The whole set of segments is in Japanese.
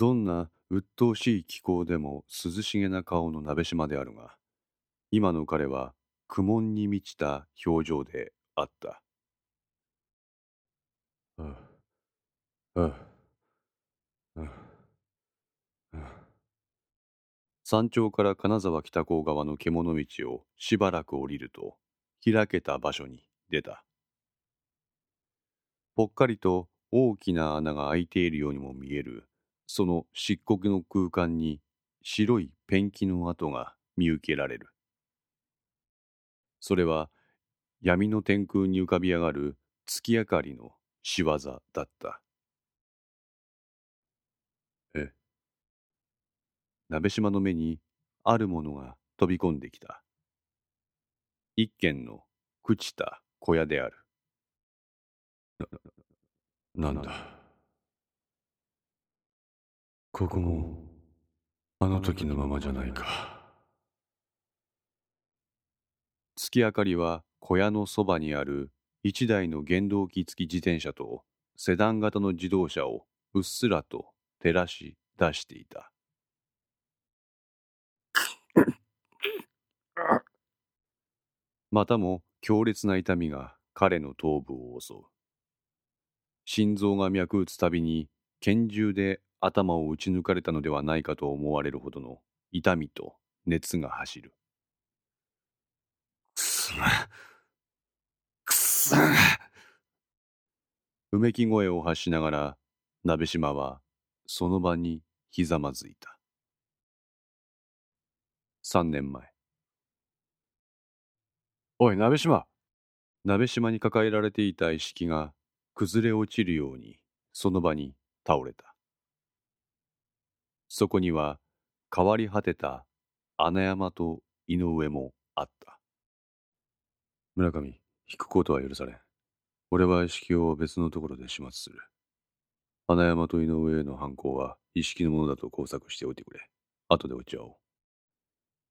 どんな鬱陶しい気候でも涼しげな顔の鍋島であるが、今の彼は苦悶に満ちた表情であった。ああ、ああ、山頂から金沢北高側の獣道をしばらく降りると、開けた場所に出た。ぽっかりと大きな穴が開いているようにも見える、その漆黒の空間に白いペンキの跡が見受けられる。それは闇の天空に浮かび上がる月明かりの仕業だった。え鍋島の目にあるものが飛び込んできた。一軒の朽ちた小屋である。な、なんだ？ここも、あの時のままじゃないか。月明かりは小屋のそばにある一台の原動機付き自転車とセダン型の自動車をうっすらと照らし出していた。またも強烈な痛みが彼の頭部を襲う。心臓が脈打つたびに拳銃で頭を撃ち抜かれたのではないかと思われるほどの痛みと熱が走る。くそくそうめき声を発しながら鍋島はその場にひざまずいた。三年前。おい、鍋島鍋島に抱えられていた意識が崩れ落ちるようにその場に倒れた。そこには変わり果てた穴山と井上もあった。村上、引くことは許されん。俺は意識を別のところで始末する。穴山と井上への犯行は意識のものだと工作しておいてくれ。後で落ち合おう。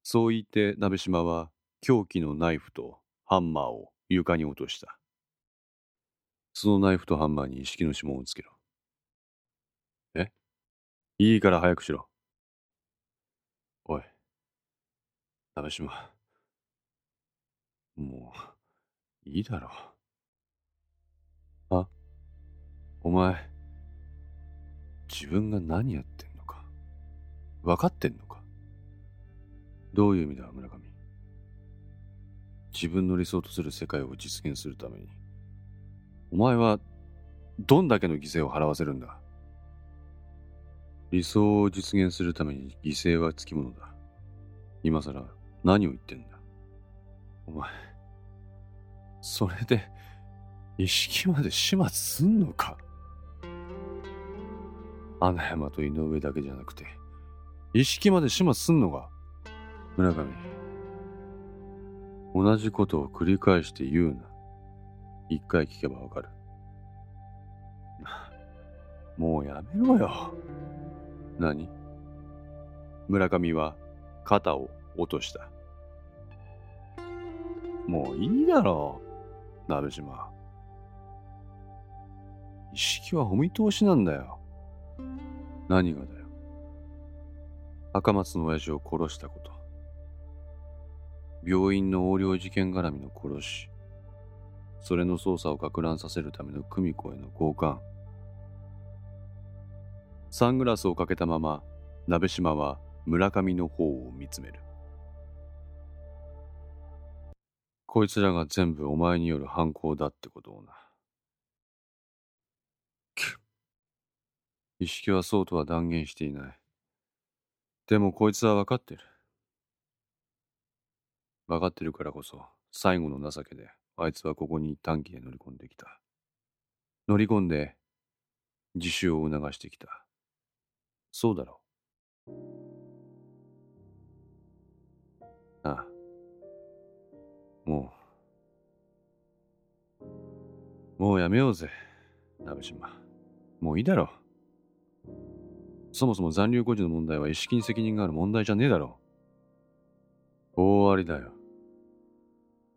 そう言って鍋島は凶器のナイフとハンマーを床に落とした。そのナイフとハンマーに意識の指紋をつけろ。いいから早くしろ。おい、鍋島。もう、いいだろう。あ、お前、自分が何やってんのか、分かってんのかどういう意味だ、村上。自分の理想とする世界を実現するために、お前は、どんだけの犠牲を払わせるんだ理想を実現するために犠牲はつきものだ。今さら何を言ってんだお前、それで、意識まで始末すんのか穴山と井上だけじゃなくて、意識まで始末すんのか村上、同じことを繰り返して言うな。一回聞けばわかる。もうやめろよ。何？村上は肩を落とした。もういいだろう、鍋島。意識はお見通しなんだよ。何がだよ。赤松の親父を殺したこと。病院の横領事件絡みの殺し。それの捜査を攪乱させるための久美子への交換。サングラスをかけたまま、鍋島は村上の方を見つめる。こいつらが全部お前による犯行だってことをな。意識はそうとは断言していない。でもこいつは分かってる。分かってるからこそ、最後の情けで、あいつはここに短期で乗り込んできた。乗り込んで、自首を促してきた。そうだろう。ああ。もう、もうやめようぜ、鍋島。もういいだろう。そもそも残留孤児の問題は意識に責任がある問題じゃねえだろう。大ありだよ。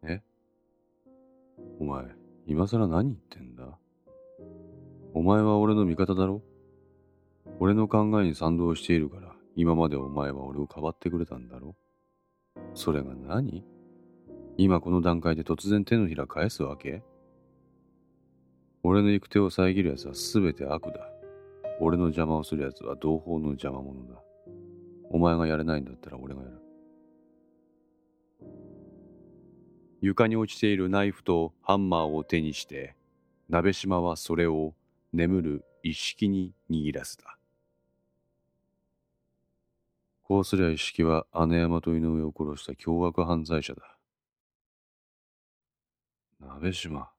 え？お前、今更何言ってんだ？お前は俺の味方だろ？俺の考えに賛同しているから、今までお前は俺をかばってくれたんだろ？それが何？今この段階で突然手のひら返すわけ？俺の行く手を遮る奴は全て悪だ。俺の邪魔をする奴は同胞の邪魔者だ。お前がやれないんだったら俺がやる。床に落ちているナイフとハンマーを手にして、鍋島はそれを眠る一式に握らせた。こうすりゃ一式は姉山と井上を殺した凶悪犯罪者だ。鍋島。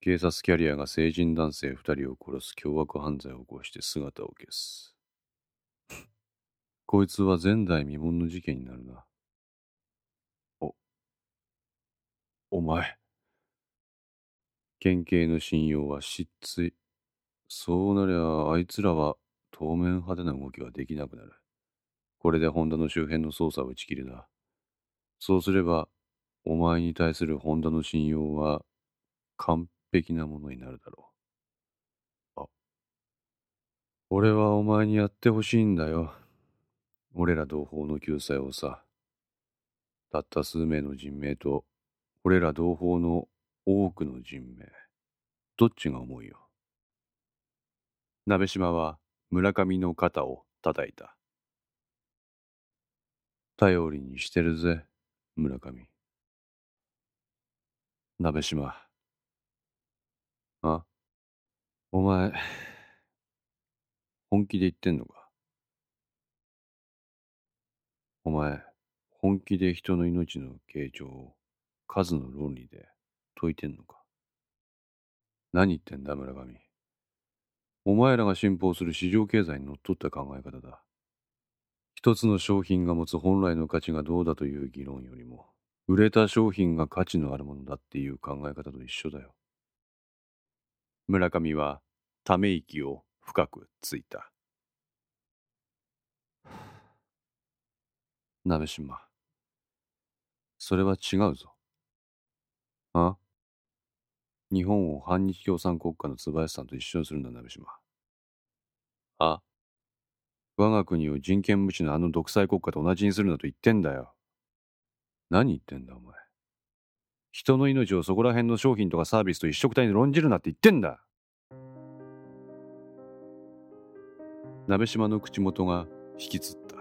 警察キャリアが成人男性二人を殺す凶悪犯罪を起こして姿を消す。こいつは前代未聞の事件になるな。お、お前。県警の信用は失墜。そうなりゃあいつらは当面派手な動きはできなくなる。これでホンダの周辺の捜査を打ち切りだ。そうすれば、お前に対するホンダの信用は完璧なものになるだろう。あ、俺はお前にやってほしいんだよ。俺ら同胞の救済をさ。たった数名の人命と、俺ら同胞の多くの人命。どっちが重いよ？鍋島は村上の肩を叩いた。頼りにしてるぜ、村上。鍋島。あ？お前、本気で言ってんのか？お前、本気で人の命の形状を数の論理で解いてんのか？何言ってんだ、村上。お前らが信奉する市場経済にのっとった考え方だ。一つの商品が持つ本来の価値がどうだという議論よりも、売れた商品が価値のあるものだっていう考え方と一緒だよ。村上はため息を深くついた。鍋島。それは違うぞ。あ？日本を反日共産国家の椿さんと一緒にするんだ、鍋島。あ我が国を人権無視のあの独裁国家と同じにするんだと言ってんだよ。何言ってんだ、お前。人の命をそこら辺の商品とかサービスと一緒くたに論じるなって言ってんだ。鍋島の口元が引きつった。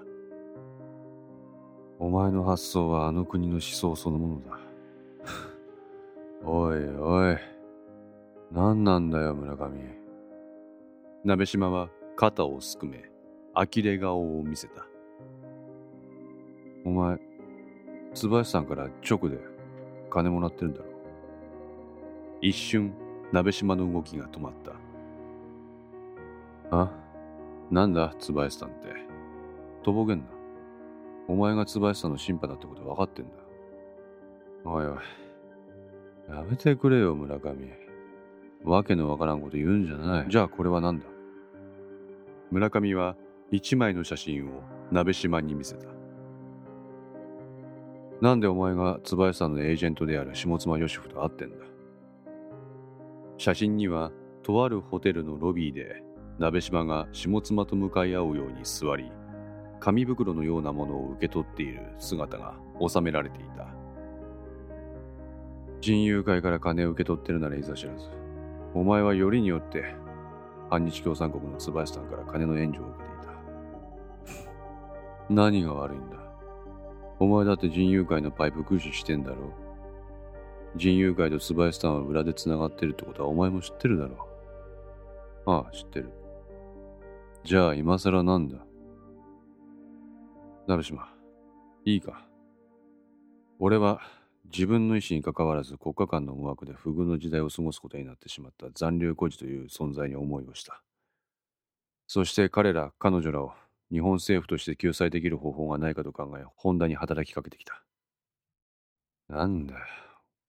お前の発想はあの国の思想そのものだ。おいおい。何なんだよ、村上。鍋島は肩をすくめ、呆れ顔を見せた。お前、椿さんから直で金もらってるんだろ。一瞬、鍋島の動きが止まった。あなんだ、椿さんって。とぼけんな。お前が椿さんの審判だってこと分かってんだ。おいおい。やめてくれよ、村上。わけのわからんこと言うんじゃない。じゃあこれは何だ？村上は一枚の写真を鍋島に見せた。なんでお前が椿さんのエージェントである下妻義夫と会ってんだ？写真には、とあるホテルのロビーで、鍋島が下妻と向かい合うように座り、紙袋のようなものを受け取っている姿が収められていた。人友会から金を受け取ってるならいざ知らず、お前はよりによって、反日共産国の椿さんから金の援助を受けていた。何が悪いんだ？お前だって人友会のパイプ駆使してんだろ？人友会と椿さんは裏で繋がってるってことはお前も知ってるだろああ、知ってる。じゃあ今更なんだ？鍋島、いいか？俺は自分の意思に関わらず国家間の思惑で不遇の時代を過ごすことになってしまった残留孤児という存在に思いをした。そして彼ら、彼女らを日本政府として救済できる方法がないかと考え、ホンダに働きかけてきた。なんだよ。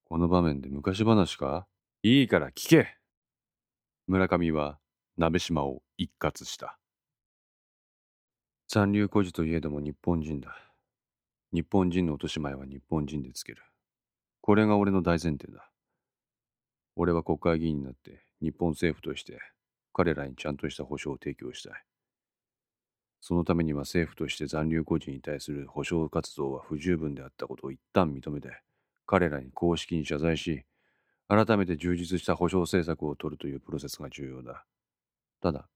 この場面で昔話か？いいから聞け村上は鍋島を一括した。残留孤児といえども日本人だ。日本人の落とし前は日本人でつける。これが俺の大前提だ。俺は国会議員になって日本政府として彼らにちゃんとした保障を提供したい。そのためには政府として残留孤児に対する保障活動は不十分であったことを一旦認めて、彼らに公式に謝罪し、改めて充実した保障政策を取るというプロセスが重要だ。ただ、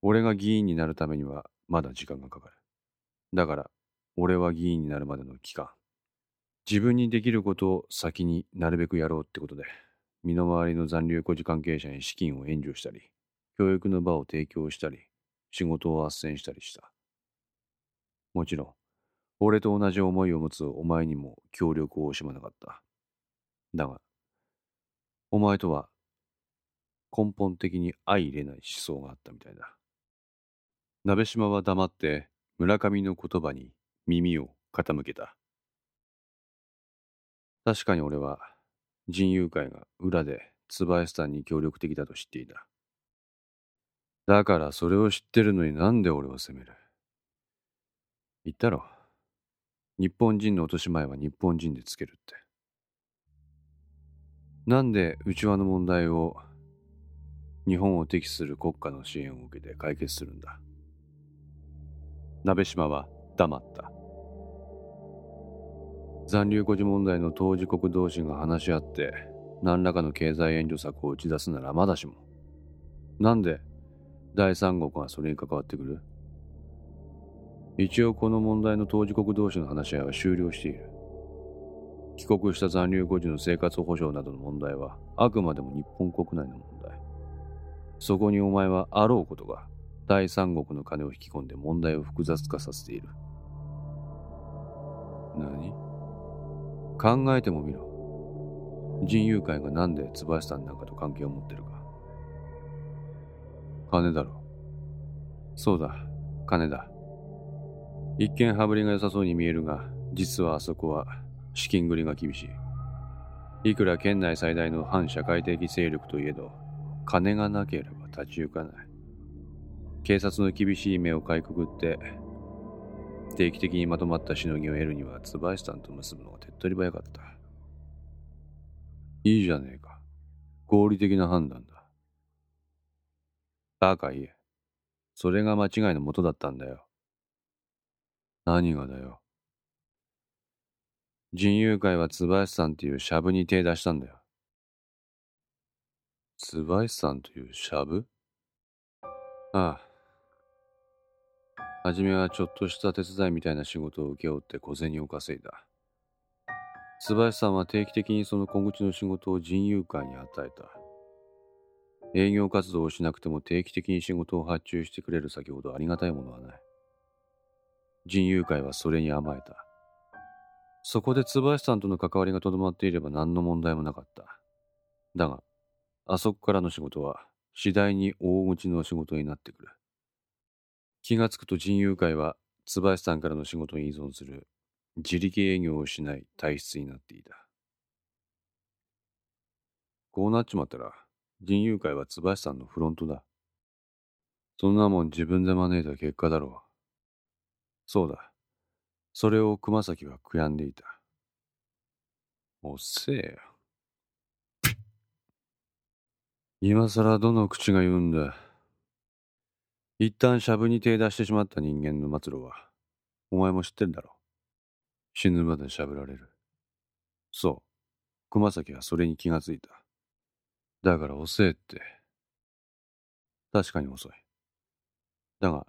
俺が議員になるためにはまだ時間がかかる。だから、俺は議員になるまでの期間、自分にできることを先になるべくやろうってことで、身の回りの残留孤児関係者に資金を援助したり、教育の場を提供したり、仕事を斡旋したりした。もちろん、俺と同じ思いを持つお前にも協力を惜しまなかった。だが、お前とは根本的に相入れない思想があったみたいだ。鍋島は黙って村上の言葉に耳を傾けた。確かに俺は人友会が裏で椿さんに協力的だと知っていた。だからそれを知ってるのになんで俺を責める？言ったろ。日本人の落とし前は日本人でつけるって。なんで内輪の問題を日本を敵する国家の支援を受けて解決するんだ？鍋島は黙った。残留孤児問題の当事国同士が話し合って何らかの経済援助策を打ち出すならまだしも。なんで第三国がそれに関わってくる？一応この問題の当事国同士の話し合いは終了している。帰国した残留孤児の生活保障などの問題はあくまでも日本国内の問題。そこにお前はあろうことが第三国の金を引き込んで問題を複雑化させている。何？考えてもみろ。人友会がなんで椿さんなんかと関係を持ってるか。金だろ。そうだ、金だ。一見羽振りが良さそうに見えるが、実はあそこは資金繰りが厳しい。いくら県内最大の反社会的勢力といえど、金がなければ立ち行かない。警察の厳しい目をかいくぐって、定期的にまとまったしのぎを得るには椿さんと結ぶのが手っ取り早かった。いいじゃねえか。合理的な判断だ。バカ言え。それが間違いのもとだったんだよ。何がだよ。人友会は椿さんっていうシャブに手出したんだよ。椿さんというシャブ？ああ。はじめはちょっとした手伝いみたいな仕事を請け負って小銭を稼いだ。椿さんは定期的にその小口の仕事を人友会に与えた。営業活動をしなくても定期的に仕事を発注してくれる先ほどありがたいものはない。人友会はそれに甘えた。そこで椿さんとの関わりがとどまっていれば何の問題もなかった。だが、あそこからの仕事は次第に大口の仕事になってくる。気がつくと人友会は椿さんからの仕事に依存する自力営業をしない体質になっていた。こうなっちまったら、人友会は椿さんのフロントだ。そんなもん自分で招いた結果だろう。そうだ。それを熊崎は悔やんでいた。おっせえよ。今さらどの口が言うんだ。一旦シャブに手出してしまった人間の末路は、お前も知ってんだろ。死ぬまでしゃぶられる。そう。熊崎はそれに気がついた。だから遅えって。確かに遅い。だが、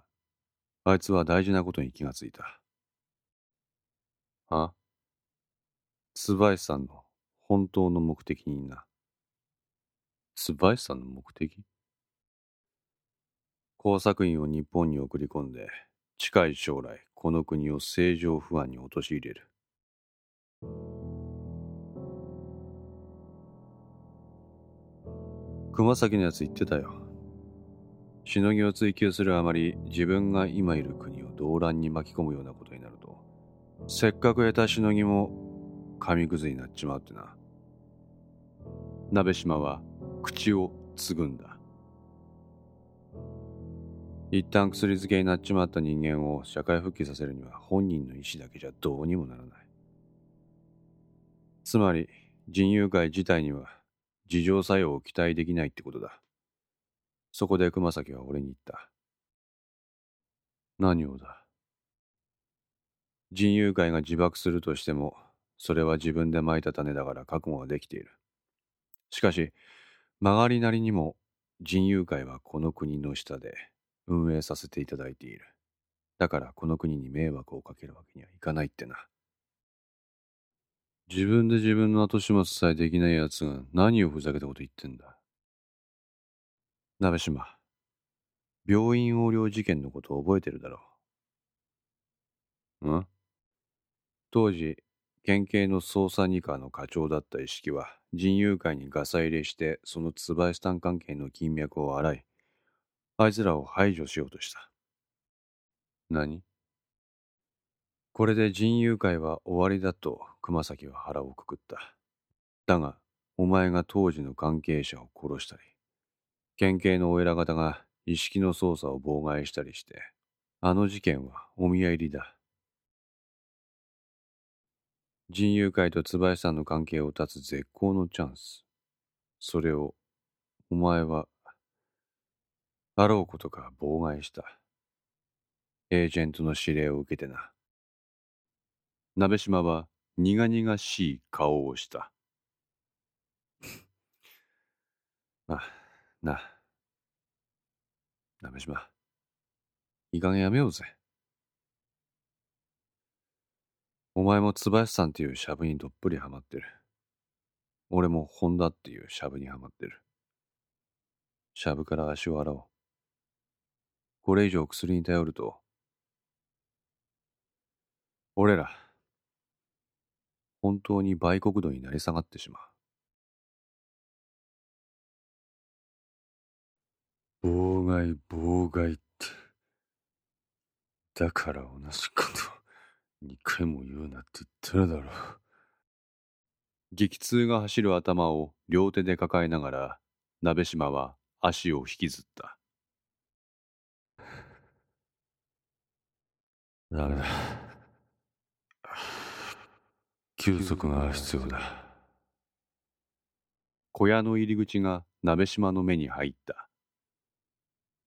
あいつは大事なことに気がついた。あ椿さんの本当の目的にな。椿さんの目的？工作員を日本に送り込んで、近い将来、この国を政情不安に陥れる。熊崎のやつ言ってたよ。しのぎを追求するあまり自分が今いる国を動乱に巻き込むようなことになると、せっかく得たしのぎも紙くずになっちまうってな。鍋島は口をつぐんだ。一旦薬漬けになっちまった人間を社会復帰させるには本人の意思だけじゃどうにもならない。つまり人友会自体には自浄作用を期待できないってことだ。そこで熊崎は俺に言った。何をだ？人友会が自爆するとしても、それは自分で蒔いた種だから覚悟はできている。しかし、曲がりなりにも人友会はこの国の下で運営させていただいている。だからこの国に迷惑をかけるわけにはいかないってな。自分で自分の後始末さえできない奴が何をふざけたこと言ってんだ。鍋島、病院横領事件のことを覚えてるだろう。ん？当時、県警の捜査二課の課長だった意識は、人友会にガサ入れして、そのツバイスタン関係の金脈を洗い、あいつらを排除しようとした。何？これで人友会は終わりだと熊崎は腹をくくった。だが、お前が当時の関係者を殺したり、県警のお偉方が意識の捜査を妨害したりして、あの事件はお宮入りだ。人友会と椿さんの関係を断つ絶好のチャンス。それを、お前は、あろうことか妨害した。エージェントの指令を受けてな。鍋島は苦々しい顔をした。あ、な。鍋島。いい加減やめようぜ。お前も椿さんっていうシャブにどっぷりハマってる。俺も本田っていうシャブにハマってる。シャブから足を洗おう。これ以上薬に頼ると、俺ら、本当に売国度になり下がってしまう。妨害、妨害って。だから同じこと、二回も言うなって言ってるだろう。激痛が走る頭を両手で抱えながら、鍋島は足を引きずった。ダメだ。休息が必要だ。小屋の入り口が鍋島の目に入った。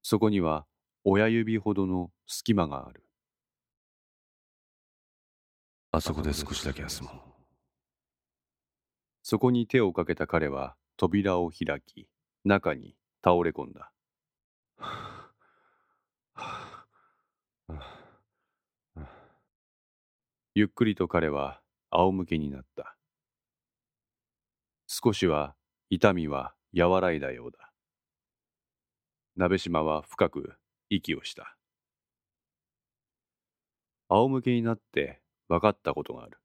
そこには親指ほどの隙間がある。あそこで少しだけ休もう。そこに手をかけた彼は扉を開き、中に倒れ込んだ。ゆっくりと彼は仰向けになった。少しは痛みは和らいだようだ。鍋島は深く息をした。仰向けになって分かったことがある。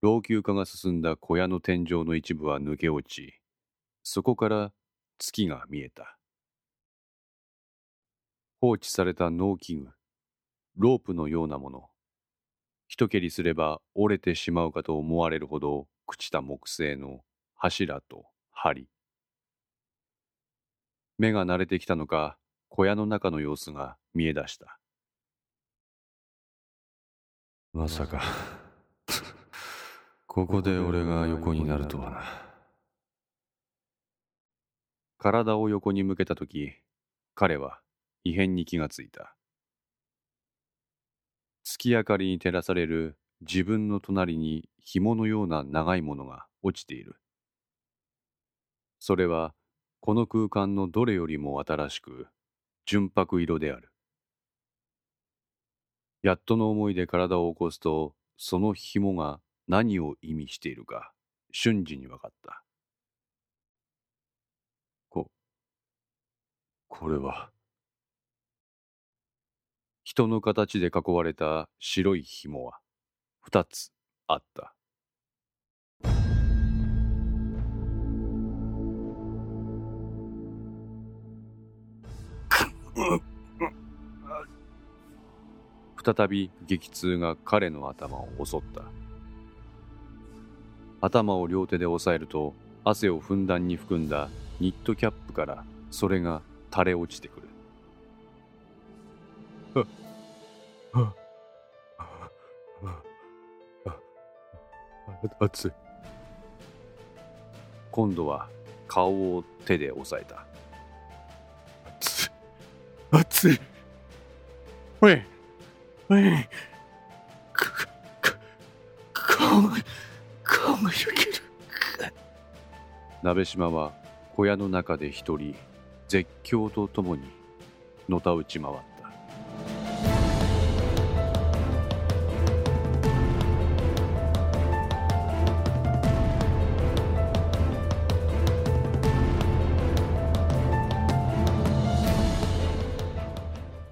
老朽化が進んだ小屋の天井の一部は抜け落ち、そこから月が見えた。放置された農機具、ロープのようなもの。一蹴りすれば折れてしまうかと思われるほど朽ちた木製の柱と梁。目が慣れてきたのか、小屋の中の様子が見え出した。まさか、ここで俺が横になるとはな。体を横に向けたとき、彼は異変に気がついた。月明かりに照らされる自分の隣に紐のような長いものが落ちている。それはこの空間のどれよりも新しく純白色である。やっとの思いで体を起こすと、その紐が何を意味しているか瞬時に分かった。こ、これは、人の形で囲われた白い紐は二つあった。再び激痛が彼の頭を襲った。頭を両手で押さえると汗をふんだんに含んだニットキャップからそれが垂れ落ちてくる。熱い。今度は顔を手で押さえた。つい。おい。おい。かか顔が顔が焼ける。鍋島は小屋の中で一人絶叫とともにのたうち回った。